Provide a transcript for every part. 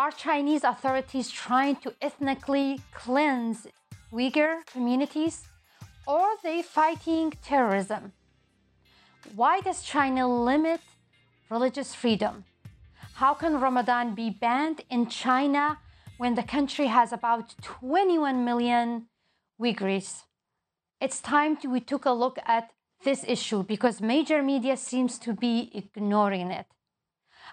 Are Chinese authorities trying to ethnically cleanse Uyghur communities? Or are they fighting terrorism? Why does China limit religious freedom? How can Ramadan be banned in China when the country has about 21 million Uyghurs? It's time to, we took a look at this issue because major media seems to be ignoring it.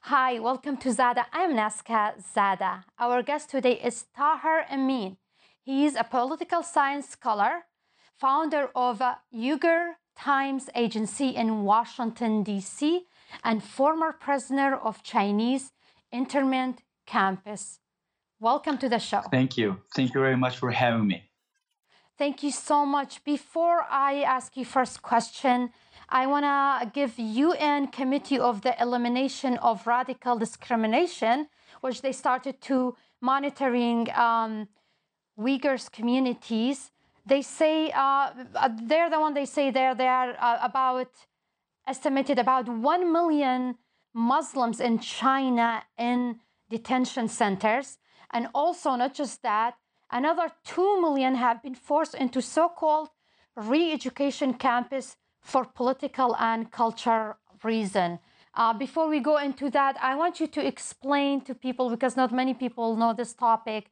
Hi, welcome to Zada. I'm Naska Zada. Our guest today is Tahir Imin. He is a political science scholar, founder of Uyghur Times Agency in Washington, D.C., and former prisoner of Chinese internment campus. Welcome to the show. Thank you. Thank you very much for having me. Thank you so much. Before I ask you first question, I want to give UN Committee of the Elimination of Racial Discrimination, which they started to monitoring um, Uyghurs communities. They say uh, they're the one they say there are uh, about estimated about 1 million Muslims in China in detention centers. And also, not just that, another 2 million have been forced into so called re education campus for political and cultural reason. Uh, before we go into that, I want you to explain to people, because not many people know this topic,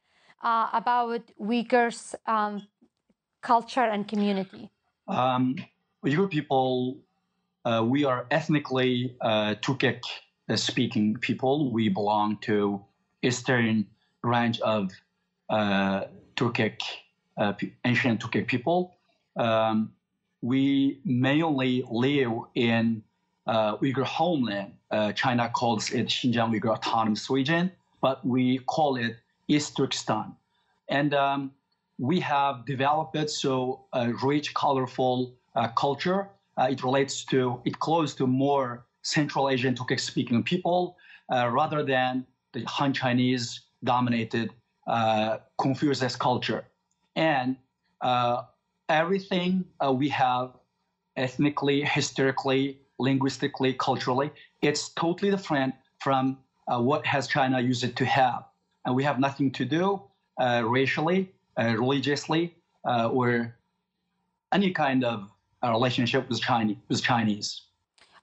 uh, about Uyghurs' um, culture and community. Um, Uyghur people uh, we are ethnically uh, Turkic speaking people. We belong to eastern branch of uh, Turkic, uh, ancient Turkic people. Um, we mainly live in uh, Uyghur homeland. Uh, China calls it Xinjiang Uyghur Autonomous Region, but we call it East Turkestan. And um, we have developed so a rich, colorful culture uh, it relates to, it close to more Central Asian Turkic speaking people uh, rather than the Han Chinese dominated uh, Confucius culture. And uh, everything uh, we have ethnically, historically, linguistically, culturally, it's totally different from uh, what has China used to have. And we have nothing to do racially, religiously, or any kind of relationship with Chinese. With Chinese.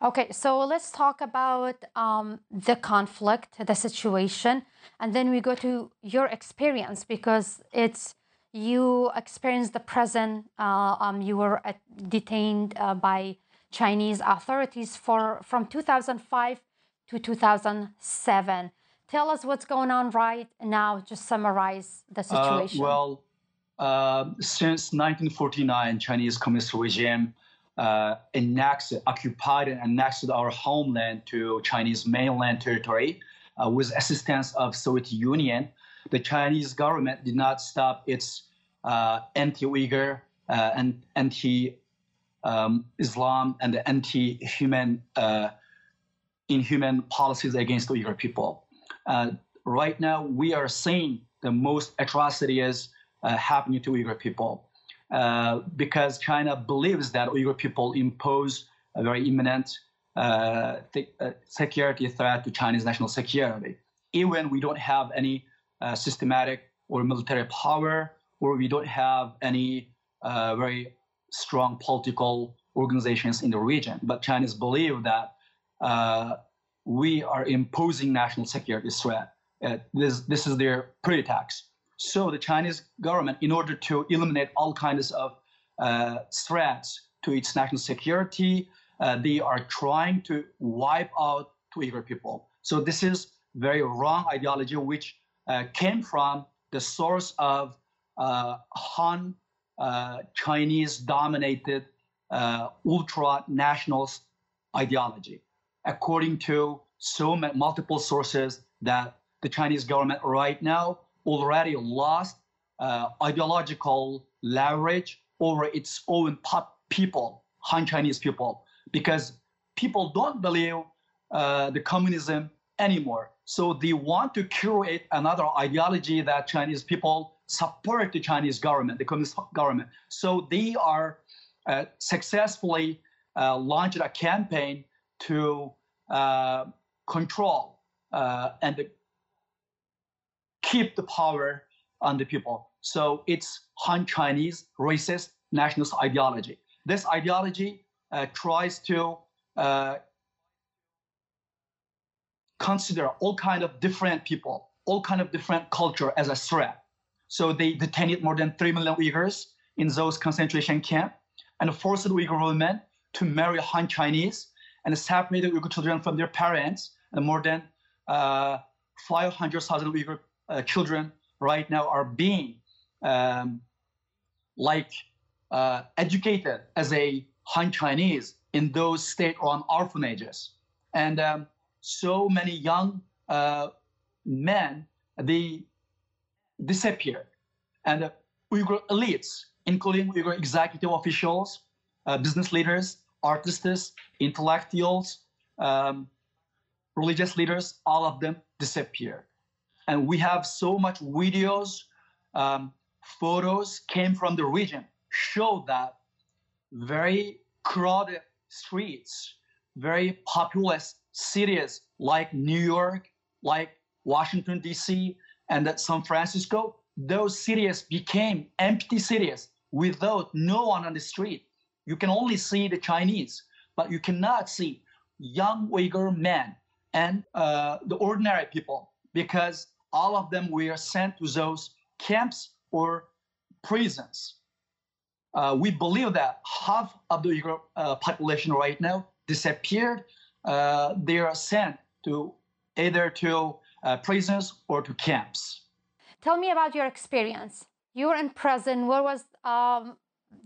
Okay, so let's talk about um, the conflict, the situation, and then we go to your experience because it's you experienced the present. Uh, um, you were uh, detained uh, by Chinese authorities for from 2005 to 2007. Tell us what's going on right now. Just summarize the uh, situation. well, uh, since 1949, Chinese Communist regime uh, annexed, occupied and annexed our homeland to Chinese mainland territory uh, with assistance of Soviet Union. The Chinese government did not stop its uh, anti-Uyghur uh, and anti-Islam um, and anti-human uh, inhuman policies against Uyghur people. right now, we are seeing the most atrocities uh, happening to Uyghur people uh, because China believes that Uyghur people impose a very imminent uh, th- uh, security threat to Chinese national security. Even we don't have any uh, systematic or military power, or we don't have any very strong political organizations in the region, but Chinese believe that we are imposing national security threat. Uh, this, this is their pretext. So the Chinese government, in order to eliminate all kinds of uh, threats to its national security, uh, they are trying to wipe out Uyghur people. So this is very wrong ideology, which uh, came from the source of uh, Han uh, Chinese dominated uh, ultra nationalist ideology. According to so many, multiple sources that the Chinese government right now already lost uh, ideological leverage over its own people, Han Chinese people, because people don't believe uh, the communism anymore. So they want to create another ideology that Chinese people support the Chinese government, the communist government. So they are uh, successfully uh, launched a campaign to uh, control uh, and keep the power on the people. So it's Han Chinese racist nationalist ideology. This ideology uh, tries to uh, consider all kind of different people, all kind of different culture as a threat. So they detained more than 3 million Uyghurs in those concentration camps and forced Uyghur women to marry Han Chinese and separated Uyghur children from their parents. And more than uh, 500,000 Uyghur uh, children right now are being um, like uh, educated as a Han Chinese in those state-run orphanages. And um, so many young uh, men, they disappear, And Uyghur elites, including Uyghur executive officials, uh, business leaders, artists, intellectuals, um, religious leaders, all of them disappear. And we have so much videos, um, photos came from the region, show that very crowded streets, very populous cities like New York, like Washington, D.C., and San Francisco, those cities became empty cities without no one on the street. You can only see the Chinese, but you cannot see young Uyghur men and uh, the ordinary people because all of them were sent to those camps or prisons. Uh, we believe that half of the Uyghur uh, population right now disappeared. Uh, they are sent to either to uh, prisons or to camps. Tell me about your experience. You were in prison. Where was um,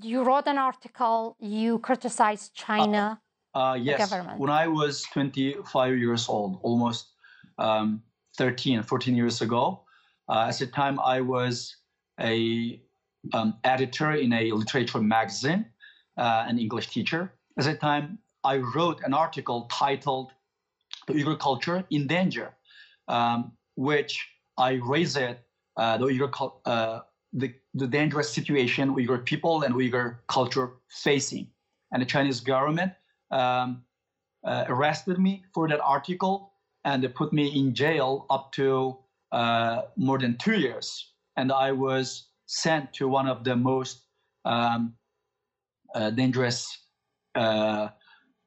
you wrote an article? You criticized China. Uh, yes. When I was 25 years old, almost um, 13, 14 years ago, at the time I was a um, editor in a literature magazine, uh, an English teacher. At that time, I wrote an article titled "The Uyghur Culture in Danger," um, which I raised uh, the Uyghur uh, the, the dangerous situation Uyghur people and Uyghur culture facing, and the Chinese government um, uh, arrested me for that article and they put me in jail up to uh, more than two years, and I was sent to one of the most um, uh, dangerous uh,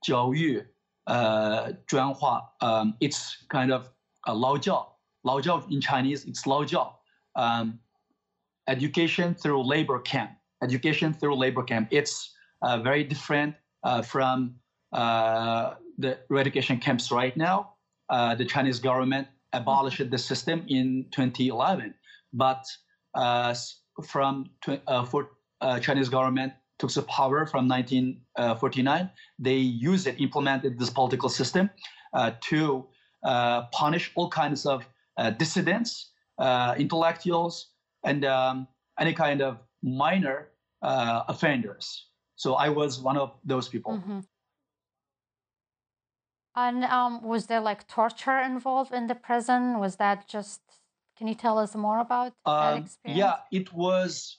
教育 uh, 专化. Um, it's kind of a 劳教. 劳教 in Chinese, it's 劳教. Um, education through labor camp. Education through labor camp. It's uh, very different uh, from uh, the education camps right now. Uh, the Chinese government abolished the system in 2011, but uh, from uh, for uh, Chinese government took the power from 1949, they used it, implemented this political system uh, to uh, punish all kinds of uh, dissidents, uh, intellectuals, and um, any kind of minor offenders. So I was one of those people. Mm-hmm. And um, was there like torture involved in the prison? Was that just can you tell us more about um, that experience? Yeah, it was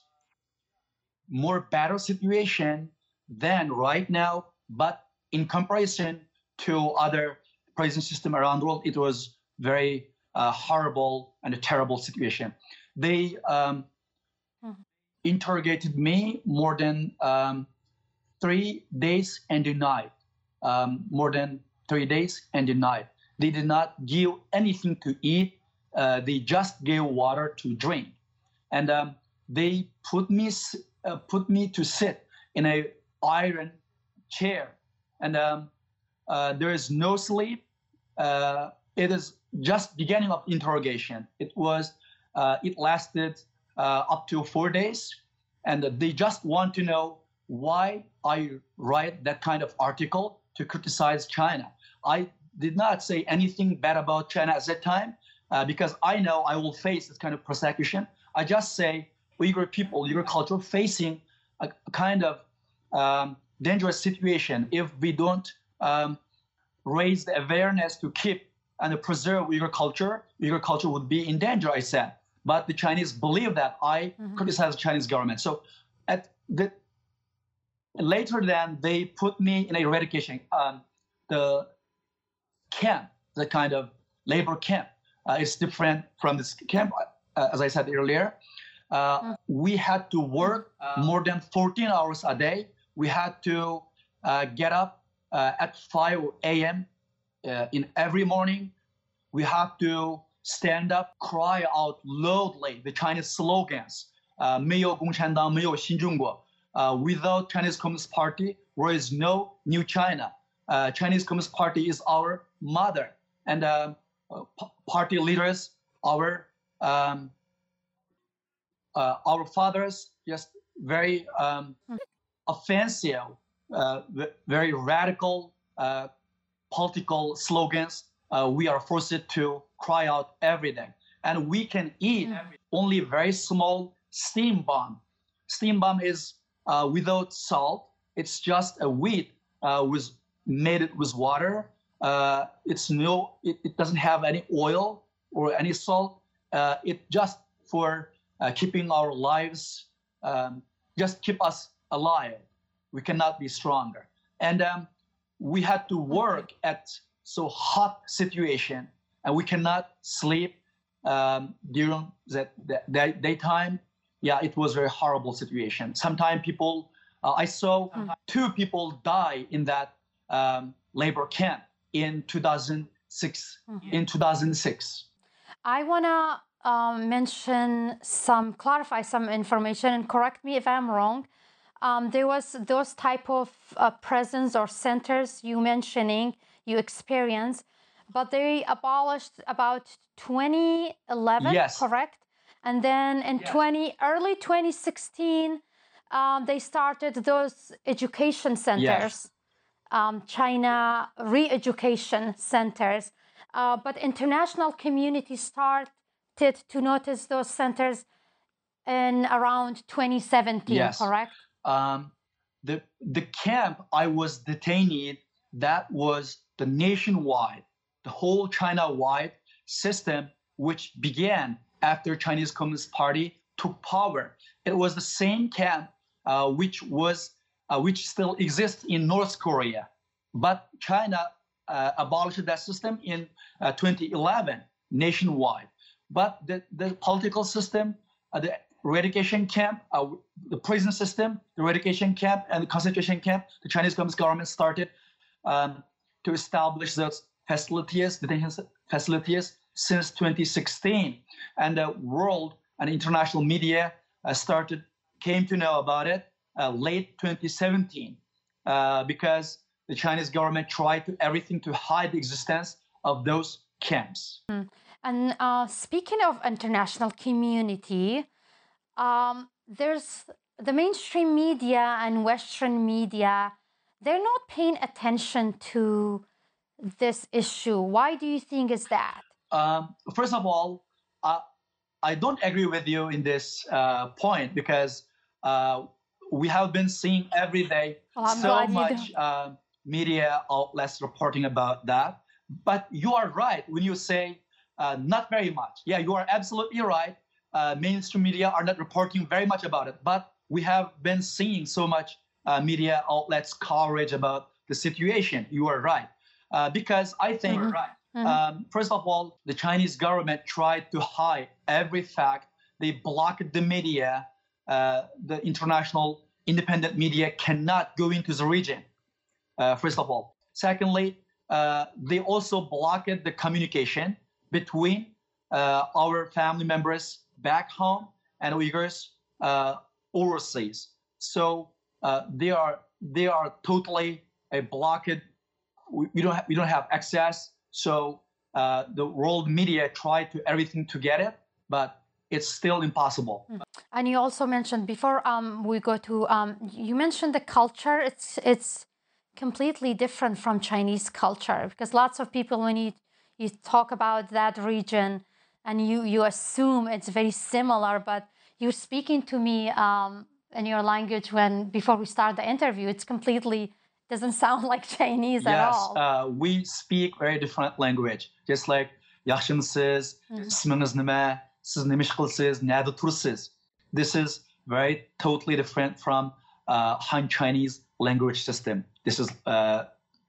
more better situation than right now, but in comparison to other prison system around the world, it was very uh, horrible and a terrible situation. They um, mm-hmm. interrogated me more than um, three days and a night, um, more than three days and a night. They did not give anything to eat uh, they just gave water to drink, and um, they put me uh, put me to sit in a iron chair, and um, uh, there is no sleep. Uh, it is just beginning of interrogation. It was uh, it lasted uh, up to four days, and they just want to know why I write that kind of article to criticize China. I did not say anything bad about China at that time uh, because I know I will face this kind of persecution. I just say Uyghur people, Uyghur culture facing a, kind of um, dangerous situation if we don't um, raise the awareness to keep and preserve Uyghur culture. Uyghur culture would be in danger, I said. But the Chinese believe that I mm-hmm. criticize the Chinese government. So at the later then they put me in a eradication um, the camp, the kind of labor camp uh, is different from this camp. uh, as I said earlier, uh, Mm. we had to work more than 14 hours a day. We had to uh, get up uh, at 5 a.m. Uh, in every morning. We have to stand up, cry out loudly the Chinese slogans. Uh, 没有共产党,没有新中国. Uh, without Chinese Communist Party, there is no new China. Uh, Chinese Communist Party is our mother, and uh, uh, p- party leaders, our um, uh, our fathers, just very um, offensive, uh, very radical uh, political slogans. Uh, we are forced to cry out every day, and we can eat only very small steam bomb. Steam bomb is uh, without salt. It's just a wheat uh, with made it with water. Uh, it's no, it, it doesn't have any oil or any salt. Uh, it just for keeping our lives, um, just keep us alive. We cannot be stronger. And um, we had to work at so hot situation, and we cannot sleep um, during that, that, daytime. Yeah, it was a very horrible situation. Sometimes people, uh, I saw two people die in that um, labor camp in 2006. In 2006. I want to um, mention some, clarify some information and correct me if I'm wrong. Um, there was those type of uh, presence or centers you mentioning you experience, but they abolished about 2011, Yes. correct? And then in 20 early 2016, um, they started those education centers um, China re-education centers. Uh, but international community started to notice those centers in around 2017, Yes. correct? um, the the camp I was detained in, that was the nationwide, the whole China-wide system, which began after Chinese Communist Party took power. It was the same camp uh, which was uh, which still exists in North Korea, but China uh, abolished that system in uh, 2011 nationwide. But the, the political system, uh, the eradication camp, uh, the prison system, the eradication camp, and the concentration camp, the Chinese Communist government started um, to establish those facilities, detention facilities, since 2016. And the world and international media uh, started came to know about it uh, late 2017 uh, because the Chinese government tried to everything to hide the existence of those camps. And uh, speaking of international community, um, there's the mainstream media and Western media, they're not paying attention to this issue. Why do you think is that? Um, first of all, uh, I don't agree with you in this uh, point because uh, we have been seeing every day Well, so much uh, media outlets reporting about that. But you are right when you say uh, not very much. Yeah, you are absolutely right. Uh, mainstream media are not reporting very much about it, but we have been seeing so much uh, media outlets coverage about the situation. You are right. Uh, because I think, um, first of all, the Chinese government tried to hide every fact. They blocked the media. Uh, the international independent media cannot go into the region. Uh, first of all, secondly, uh, they also blocked the communication between uh, our family members back home and Uyghurs uh, overseas. So uh, they are they are totally a blocked. We, we don't have, we don't have access. So the world media tried to everything to get it, but it's still impossible. And you also mentioned before um, we go to um, you mentioned the culture. It's it's completely different from Chinese culture because lots of people when you you talk about that region and you you assume it's very similar, but you're speaking to me um, in your language when before we start the interview. It's completely doesn't sound like Chinese at yes, all. uh, we speak very different language. Just like yaxshimisiz, ismingiz nima, siz nima ish qilsiz, nada tursiz. This is very totally different from uh, Han Chinese language system. This is uh,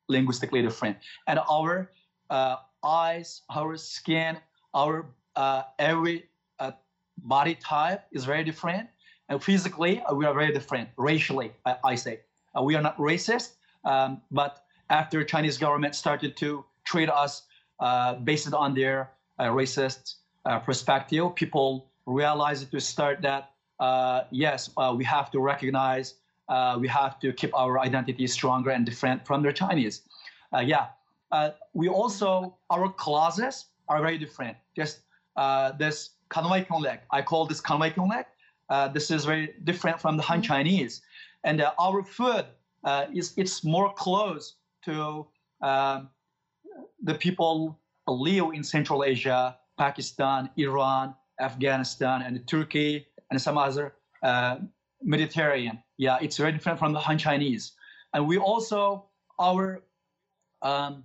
linguistically different, and our uh, eyes, our skin, our uh, every uh, body type is very different, and physically uh, we are very different. Racially, I, I say uh, we are not racist, um, but after Chinese government started to treat us uh, based on their uh, racist uh, perspective, people realized to start that yes, we have to recognize, we have to keep our identity stronger and different from the Chinese. yeah, we also our clauses are very different. Just this Kanwai Kyonglek, I call this Kanwai Kyonglek. this is very different from the Han mm-hmm. Chinese, and our food is it's more close to um, the people live in Central Asia, Pakistan, Iran, Afghanistan, and Turkey, and some other uh, Mediterranean. Yeah, it's very different from the Han Chinese. And we also, our um,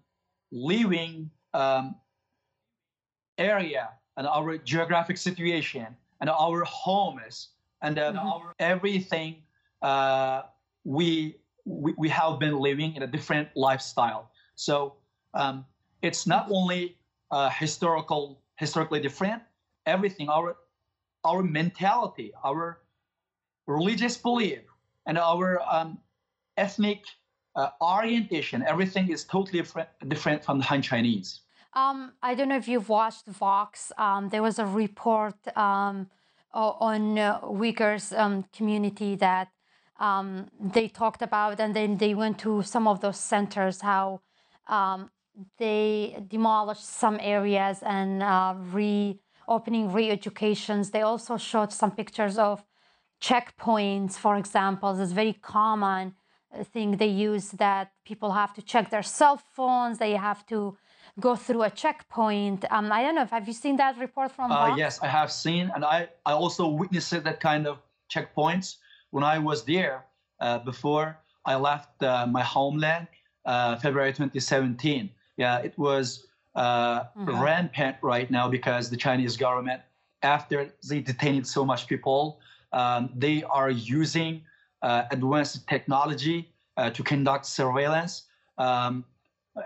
living um, area and our geographic situation and our homes and mm-hmm. our everything uh, we, we, we have been living in a different lifestyle. So um, it's not only uh, historical, historically different. Everything, our our mentality, our religious belief, and our um, ethnic uh, orientation, everything is totally different, from the Han Chinese. Um, I don't know if you've watched Vox. Um, there was a report um, on uh, Uyghurs um, community that um, they talked about, and then they went to some of those centers how um, they demolished some areas and uh, reopening re-educations. They also showed some pictures of checkpoints, for example. It's very common thing they use that people have to check their cell phones. They have to go through a checkpoint. Um, I don't know. Have you seen that report from? Uh, yes, I have seen, and I I also witnessed that kind of checkpoints when I was there uh, before I left uh, my homeland, uh, February 2017 yeah, it was uh, mm-hmm. rampant right now because the Chinese government, after they detained so much people, um, they are using advanced technology uh, to conduct surveillance um,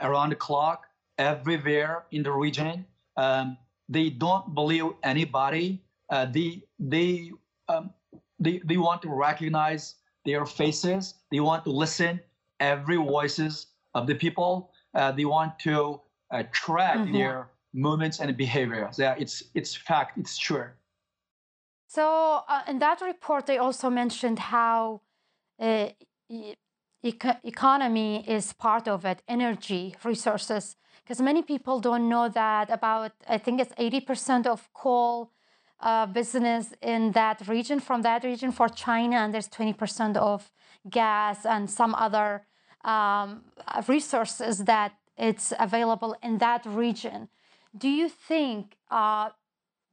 around the clock everywhere in the region. Um, they don't believe anybody. Uh, they they um, they they want to recognize their faces. They want to listen every voices of the people uh, they want to uh, track mm-hmm. their movements and behaviors. Yeah, it's it's fact. It's true. So uh, in that report, they also mentioned how uh, economy is part of it, energy resources, because many people don't know that about. I think it's eighty percent of coal. Uh, business in that region from that region for China, and there's 20% of gas and some other um, resources that it's available in that region. Do you think uh,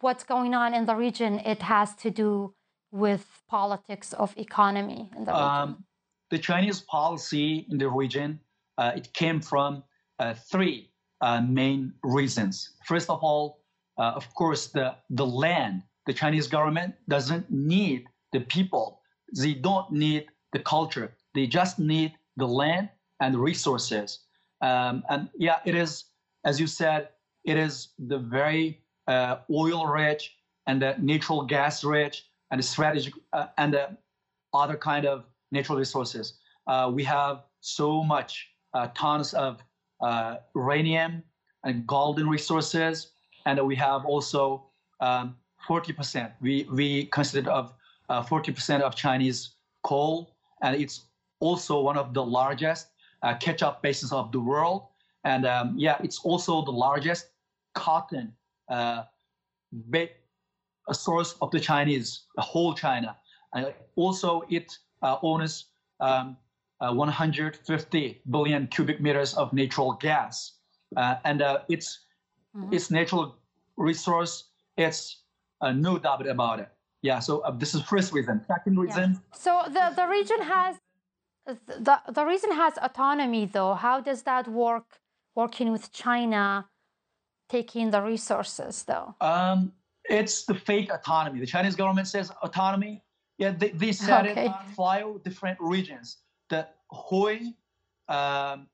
what's going on in the region it has to do with politics of economy in the region? Um, the Chinese policy in the region uh, it came from uh, three uh, main reasons. First of all, uh, of course, the the land. The Chinese government doesn't need the people. They don't need the culture. They just need the land and resources. Um, and yeah, it is, as you said, it is the very oil rich and the natural gas rich and strategic uh, and the other kind of natural resources. Uh, we have so much uh, tons of uh, uranium and golden resources, and we have also um, 40%. We we consider of 40% uh, of Chinese coal, and it's also one of the largest uh, ketchup basis of the world. And um, yeah, it's also the largest cotton uh, source of the Chinese, the whole China. And also, it uh, owns um, uh, 150 billion cubic meters of natural gas, uh, and uh, its mm-hmm. its natural resource. It's uh, no doubt about it. Yeah. So this is first reason. Second reason. Yeah. So the the region has the, the region has autonomy though. How does that work working with China taking the resources though? Um, it's the fake autonomy. The Chinese government says autonomy. Yeah, they, they said okay. it on five different regions. The Hui, um,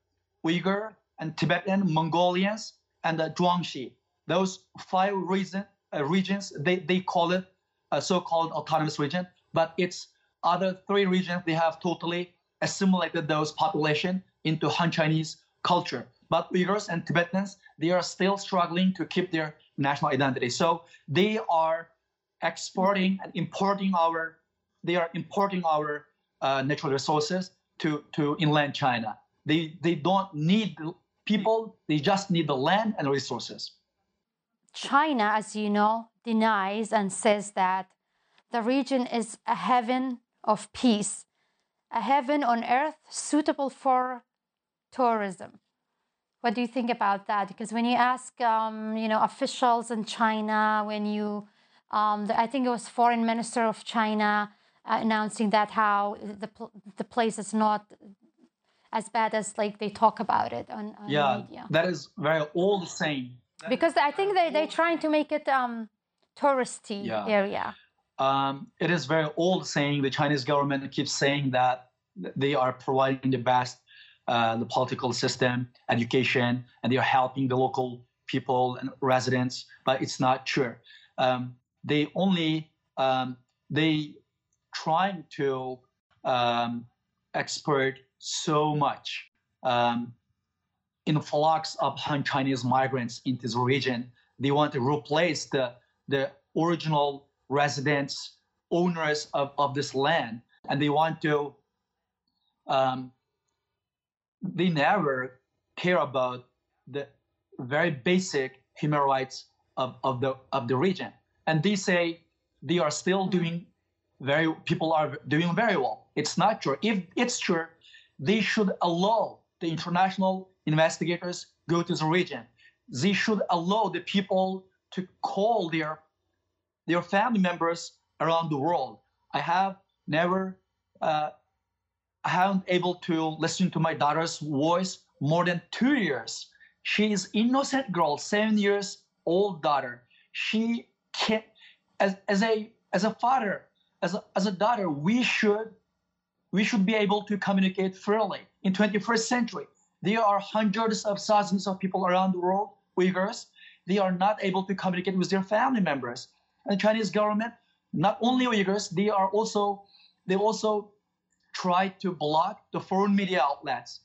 Uyghur, and Tibetan Mongolians, and the Zhuangxi. Those five reason, uh, regions, they, they call it a so-called autonomous region, but its other three regions they have totally assimilated those population into Han Chinese culture. But Uyghurs and Tibetans they are still struggling to keep their national identity. So they are exporting and importing our they are importing our uh, natural resources to to inland China. They they don't need people; they just need the land and resources. China, as you know, denies and says that the region is a heaven of peace, a heaven on earth suitable for tourism. What do you think about that? Because when you ask, um, you know, officials in China, when you, um, the, I think it was Foreign Minister of China uh, announcing that how the the place is not as bad as like they talk about it on, on yeah, media. that is very old saying. Because I think they they're trying to make it um, touristy Yeah. area. Um, it is very old saying. The Chinese government keeps saying that they are providing the best, uh, the political system, education, and they are helping the local people and residents. But it's not true. Um, they only um, they trying to um, export so much um, influx of Han Chinese migrants into the region. They want to replace the the original residents, owners of, of this land, and they want to. Um, they never care about the very basic human rights of, of the of the region, and they say they are still doing very people are doing very well. It's not true. If it's true, they should allow the international investigators go to the region. They should allow the people to call their their family members around the world. I have never, uh, I haven't able to listen to my daughter's voice more than two years. She is innocent girl, seven years old daughter. She can, as as a as a father, as a, as a daughter, we should we should be able to communicate freely in 21st century. There are hundreds of thousands of people around the world, Uyghurs. They are not able to communicate with their family members. And the Chinese government, not only Uyghurs, they are also they also try to block the foreign media outlets.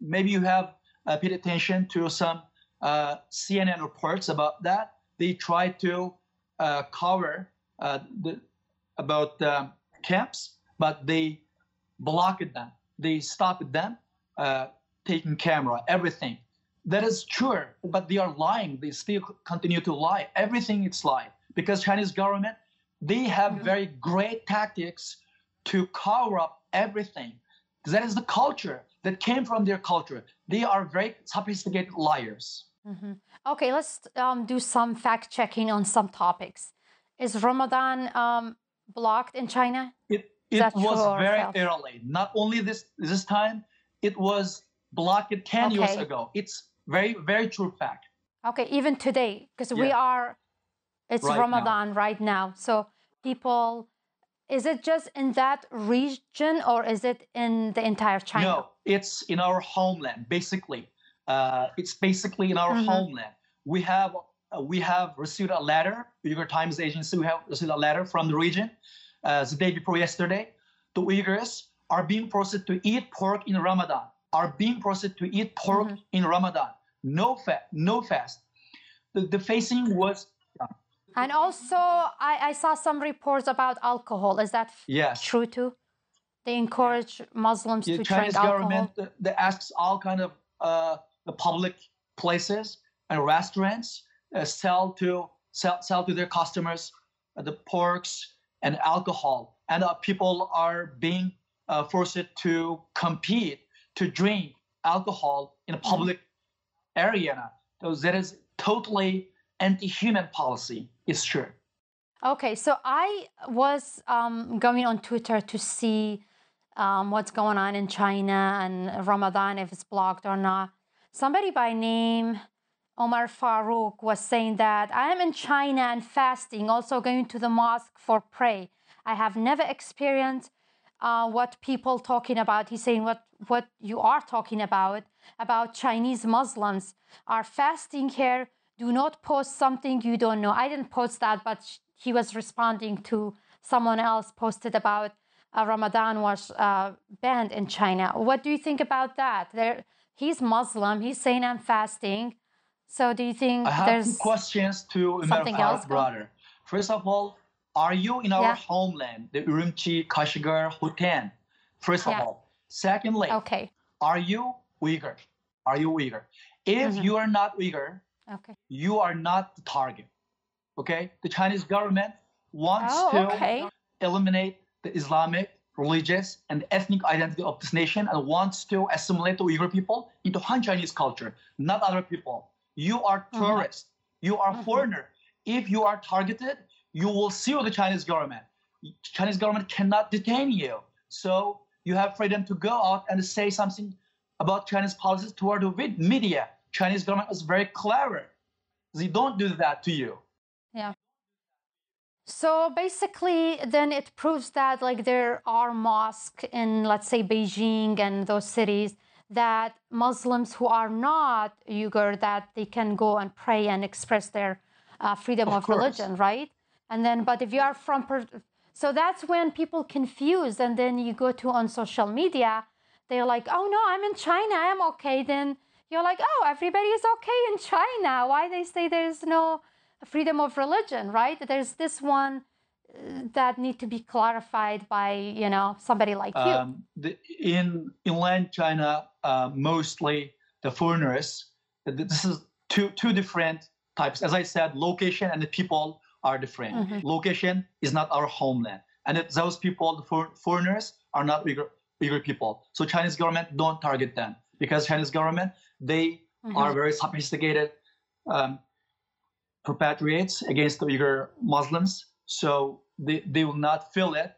Maybe you have uh, paid attention to some uh, CNN reports about that. They try to uh, cover uh, the, about um, camps, but they blocked them. They stopped them uh, taking camera, everything. That is true, but they are lying. They still continue to lie. Everything is lie because Chinese government they have very great tactics to cover up everything. That is the culture that came from their culture. They are very sophisticated liars. Okay, let's um, do some fact checking on some topics. Is Ramadan um, blocked in China? It it was very early. Not only this this time, it was blocked 10 years ago. It's very very true fact. Okay, even today, because we are, it's Right now. Ramadan right now. So people, is it just in that region or is it in the entire China? No, it's in our homeland. Basically, uh, it's basically in our Mhm. homeland. We have uh, we have received a letter. Uyghur Times Agency. We have received a letter from the region uh, the day before yesterday. The Uyghurs are being forced to eat pork in Ramadan. Are being forced to eat pork Mhm. in Ramadan. No fat, no fast. The, the facing was And also, I, I saw some reports about alcohol. Is that yes. true too? They encourage Muslims the to Chinese drink alcohol. government uh, they asks all kind of uh, the public places and restaurants uh, sell to sell, sell to their customers uh, the porks and alcohol, and uh, people are being uh, forced to compete to drink alcohol in a Mm-hmm. public area. So that is totally anti-human policy. is true. Okay, so I was um, going on Twitter to see um, what's going on in China and Ramadan, if it's blocked or not. Somebody by name Omar Farouk was saying that I am in China and fasting, also going to the mosque for pray. I have never experienced uh, what people talking about. He's saying what what you are talking about about Chinese Muslims are fasting here. Do not post something you don't know. I didn't post that, but he was responding to someone else posted about uh, Ramadan was uh, banned in China. What do you think about that? There, he's Muslim. He's saying I'm fasting. So do you think I have there's two questions to something Umar else brother. First of all, are you in our Yeah. homeland, the Urumqi, Kashgar, Hotan? First of Yeah. all. Secondly, okay? are you Uyghur? Are you Uyghur? If Mhm. you are not Uyghur, Okay. you are not the target. Okay? The Chinese government wants Oh, to okay. eliminate the Islamic, religious, and ethnic identity of this nation and wants to assimilate the Uyghur people into Han Chinese culture, not other people. You are Mhm. You are Mhm. foreigner. If you are targeted, you will sue the Chinese government. Chinese government cannot detain you. So you have freedom to go out and say something about Chinese policies toward the media. Chinese government is very clever. They don't do that to you. Yeah. So basically, then it proves that like there are mosques in, let's say, Beijing and those cities that Muslims who are not Uyghur that they can go and pray and express their uh, freedom Of of, religion, right? And then, but if you are from, per- so that's when people confuse, and then you go to on social media, they're like, oh no, I'm in China, I'm okay. Then you're like, oh, everybody is okay in China. Why they say there's no freedom of religion, right? There's this one uh, that need to be clarified by you know somebody like you. Um, the, in inland China, uh, mostly the foreigners. This is two two different types. As I said, location and the people are different. Mhm. Location is not our homeland, and it, those people, the for, foreigners, are not Uyghur, Uyghur people. So Chinese government don't target them because Chinese government they Mhm. are very sophisticated um, perpetuates against the Uyghur Muslims. So they, they will not feel it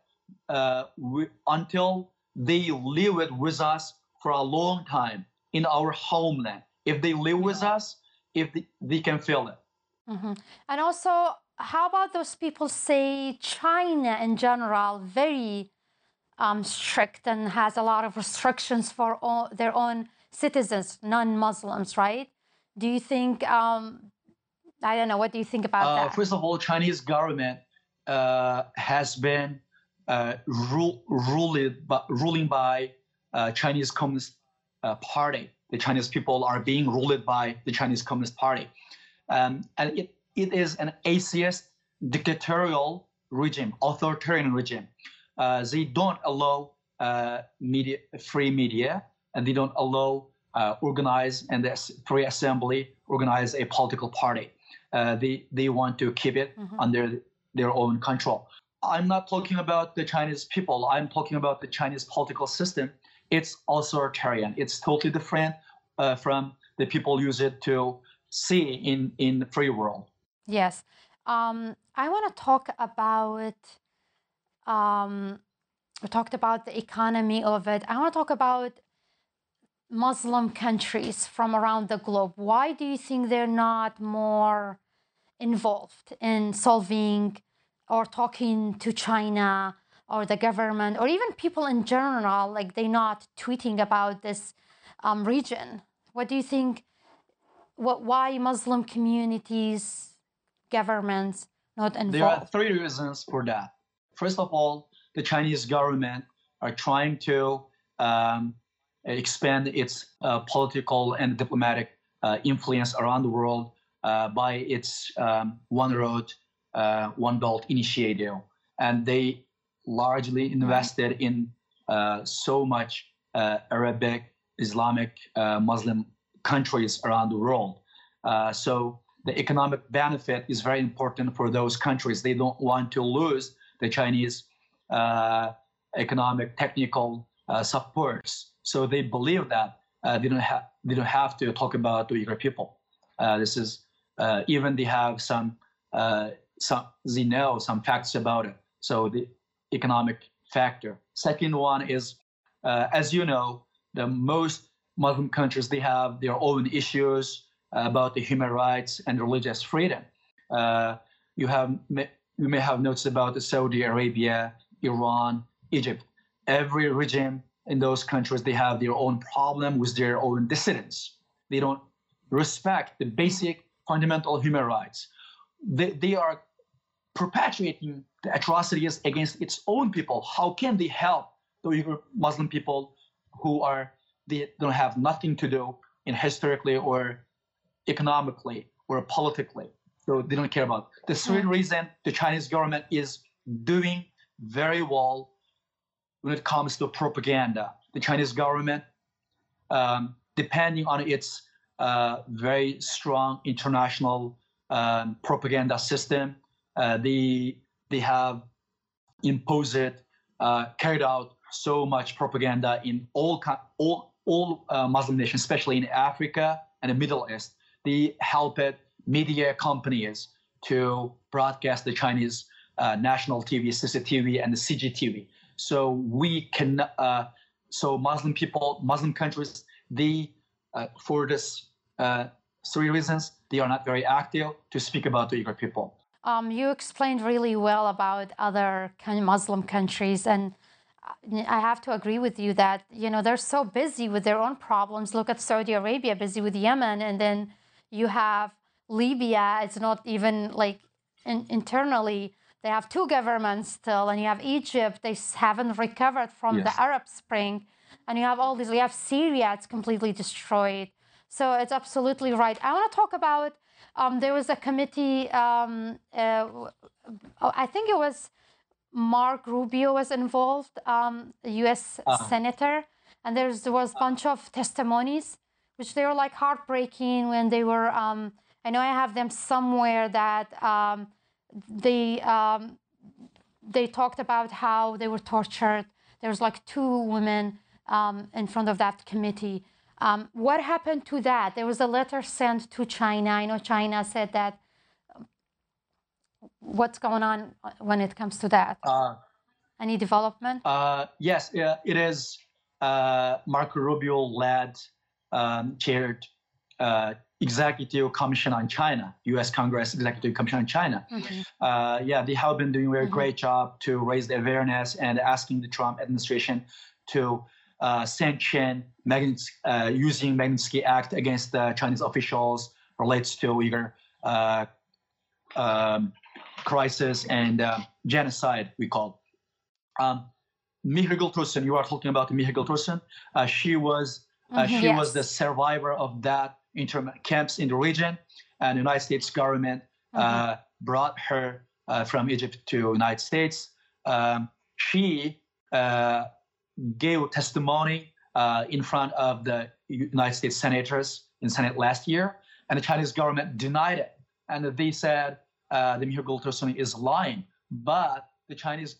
uh, wi- until they live it with us for a long time in our homeland. If they live with us, if they, they can feel it. Mhm. And also, how about those people say China in general very um, strict and has a lot of restrictions for all, their own citizens, non-Muslims, right? Do you think? Um, I don't know. What do you think about Uh, that? first of all, Chinese government uh, has been uh, rule, ruled by, ruling by uh, Chinese Communist uh, Party. The Chinese people are being ruled by the Chinese Communist Party, um, and it, it is an atheist dictatorial regime, authoritarian regime. Uh, they don't allow uh, media, free media, and they don't allow uh, organize and free assembly organize a political party. Uh, they they want to keep it Mhm. under their own control. I'm not talking about the Chinese people. I'm talking about the Chinese political system. It's authoritarian. It's totally different uh, from the people use it to see in in the free world. Yes. Um, I want to talk about, um, we talked about the economy of it. I want to talk about Muslim countries from around the globe. Why do you think they're not more involved in solving or talking to China or the government or even people in general? Like they're not tweeting about this um, region. What do you think? What, why Muslim communities, governments not involved? There are three reasons for that. First of all, the Chinese government are trying to um, expand its uh, political and diplomatic uh, influence around the world uh, by its um, One Road, uh, One Belt initiative. And they largely invested in uh, so much uh, Arabic, Islamic, Muslim countries around the world. So the economic benefit is very important for those countries. They don't want to lose the Chinese uh, economic, technical uh, supports. So they believe that uh, they don't have they don't have to talk about the Uyghur people. This is even they have some some they know some facts about it. So the economic factor. Second one is, uh, as you know, the most Muslim countries they have their own issues about the human rights and religious freedom. Uh, you have you may have noticed about Saudi Arabia, Iran, Egypt. Every regime in those countries they have their own problem with their own dissidents. They don't respect the basic fundamental human rights. They, they are perpetuating the atrocities against its own people. How can they help the Uyghur Muslim people who are they don't have nothing to do in historically or economically or politically? So they don't care about. The third reason the Chinese government is doing very well when it comes to propaganda. The Chinese government, um, depending on its uh, very strong international um, propaganda system, uh, they they have imposed it, uh, carried out so much propaganda in all all all uh, Muslim nations, especially in Africa and the Middle East. They helped media companies to broadcast the Chinese uh, national TV, CCTV, and the CGTV. So we can, uh, so Muslim people, Muslim countries, they, uh, for this uh, three reasons, they are not very active to speak about the Uyghur people. Um, you explained really well about other Muslim countries, and I have to agree with you that you know they're so busy with their own problems. Look at Saudi Arabia, busy with Yemen, and then you have Libya. It's not even like in, internally they have two governments still, and you have Egypt. They haven't recovered from yes. the Arab Spring, and you have all these. You have Syria. It's completely destroyed. So it's absolutely right. I want to talk about. Um, there was a committee. Um, uh, I think it was Mark Rubio was involved, um, U.S. Uh-huh. senator, and there was a bunch of testimonies, which they were like heartbreaking when they were. Um, I know I have them somewhere that um, they um, they talked about how they were tortured. There was like two women um, in front of that committee. Um, what happened to that? There was a letter sent to China. I know China said that. What's going on when it comes to that? Uh, Any development? Uh, yes, it is uh, Marco Rubio led, um, chaired uh, Executive Commission on China, U.S. Congress Executive Commission on China. Mm-hmm. Uh, yeah, they have been doing a very mm-hmm. great job to raise the awareness and asking the Trump administration to uh, sanction uh, using Magnitsky Act against the Chinese officials relates to Uyghur uh, um, crisis and uh, genocide, we call. Um, Gultursun, you are talking about Mihrigul Tursun. Uh, she was uh, mm-hmm, she yes. was the survivor of that internment camps in the region, and the United States government mm-hmm. uh, brought her uh, from Egypt to United States. Um, she uh, gave testimony uh, in front of the United States senators in Senate last year, and the Chinese government denied it, and they said uh, the Mihrigul Tursun is lying. But the Chinese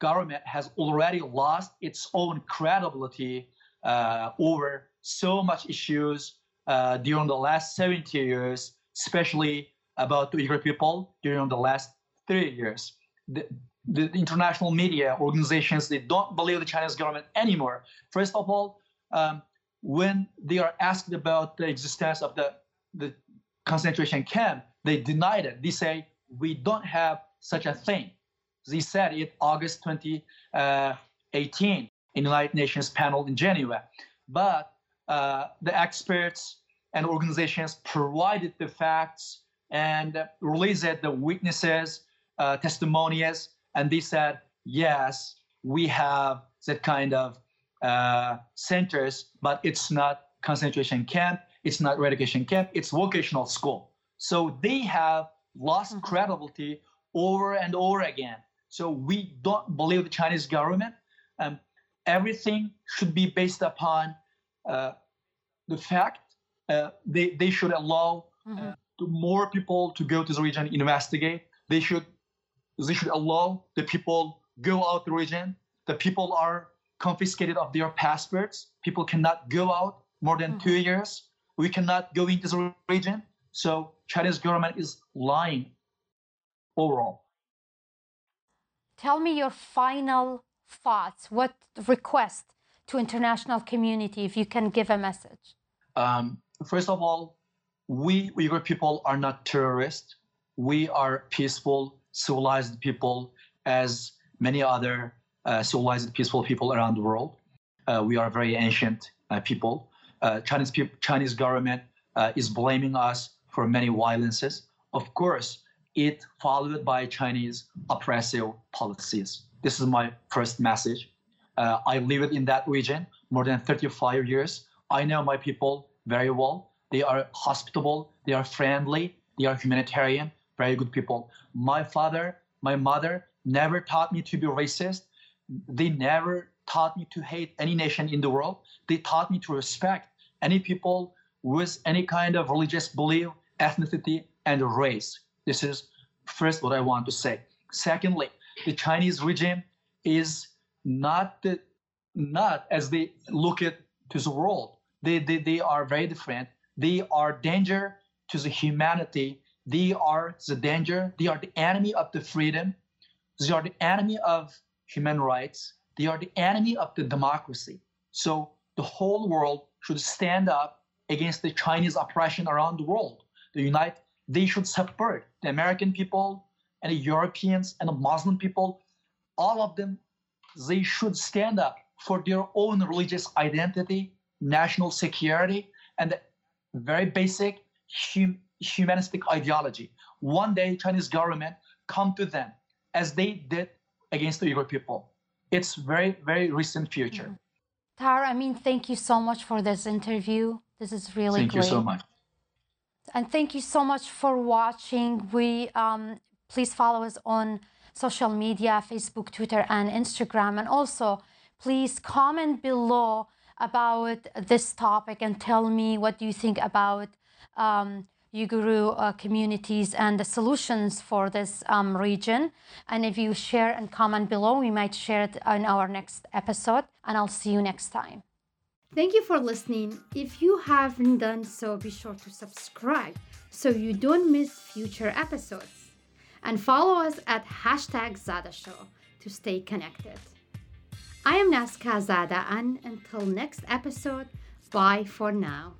government has already lost its own credibility uh, over so much issues uh, during the last 70 years, especially about Uyghur people during the last 30 years. The, the international media organizations, they don't believe the Chinese government anymore. First of all, um, when they are asked about the existence of the, the concentration camp, they denied it. They say, we don't have such a thing. They said it August 2018 uh, in the United Nations panel in Geneva. But uh, the experts and organizations provided the facts and released the witnesses, uh, testimonies, and they said, yes, we have that kind of uh, centers, but it's not concentration camp, it's not relocation camp, it's vocational school. So they have lost mm-hmm. credibility over and over again. So we don't believe the Chinese government. Um, everything should be based upon the fact uh, they, they should allow mm-hmm. uh, more people to go to the region investigate. They should they should allow the people go out the region. The people are confiscated of their passports. People cannot go out more than mm-hmm. two years. We cannot go into the region. So Chinese government is lying overall. Tell me your final thoughts. What request to international community if you can give a message? Um, first of all, we Uyghur people are not terrorists. We are peaceful, civilized people, as many other uh, civilized, peaceful people around the world. Uh, we are very ancient uh, people. Uh, Chinese pe- Chinese government uh, is blaming us for many violences. Of course, it followed by Chinese oppressive policies. This is my first message. Uh, I lived in that region more than 35 years. I know my people very well. They are hospitable, they are friendly, they are humanitarian, very good people. My father, my mother never taught me to be racist. They never taught me to hate any nation in the world. They taught me to respect any people with any kind of religious belief, ethnicity, and race. This is first what I want to say. Secondly, the Chinese regime is not not as they look at to the world. They, they, they are very different. They are danger to the humanity. They are the danger. They are the enemy of the freedom. They are the enemy of human rights. They are the enemy of the democracy. So the whole world should stand up against the Chinese oppression around the world. The United, they should support the American people and the Europeans and the Muslim people. All of them, they should stand up for their own religious identity, national security, and very basic hum- humanistic ideology. One day, Chinese government come to them as they did against the Uyghur people. It's very, very recent future. Mm-hmm. Tahir Imin, thank you so much for this interview. This is really thank great. Thank you so much. And thank you so much for watching. We um, please follow us on social media, Facebook, Twitter, and Instagram. And also, please comment below about this topic and tell me what do you think about um, uh, communities and the solutions for this um, region. And if you share and comment below, we might share it in our next episode. And I'll see you next time. Thank you for listening. If you haven't done so, be sure to subscribe so you don't miss future episodes. And follow us at hashtag Zada Show to stay connected. I am Naskah Zada, and until next episode, bye for now.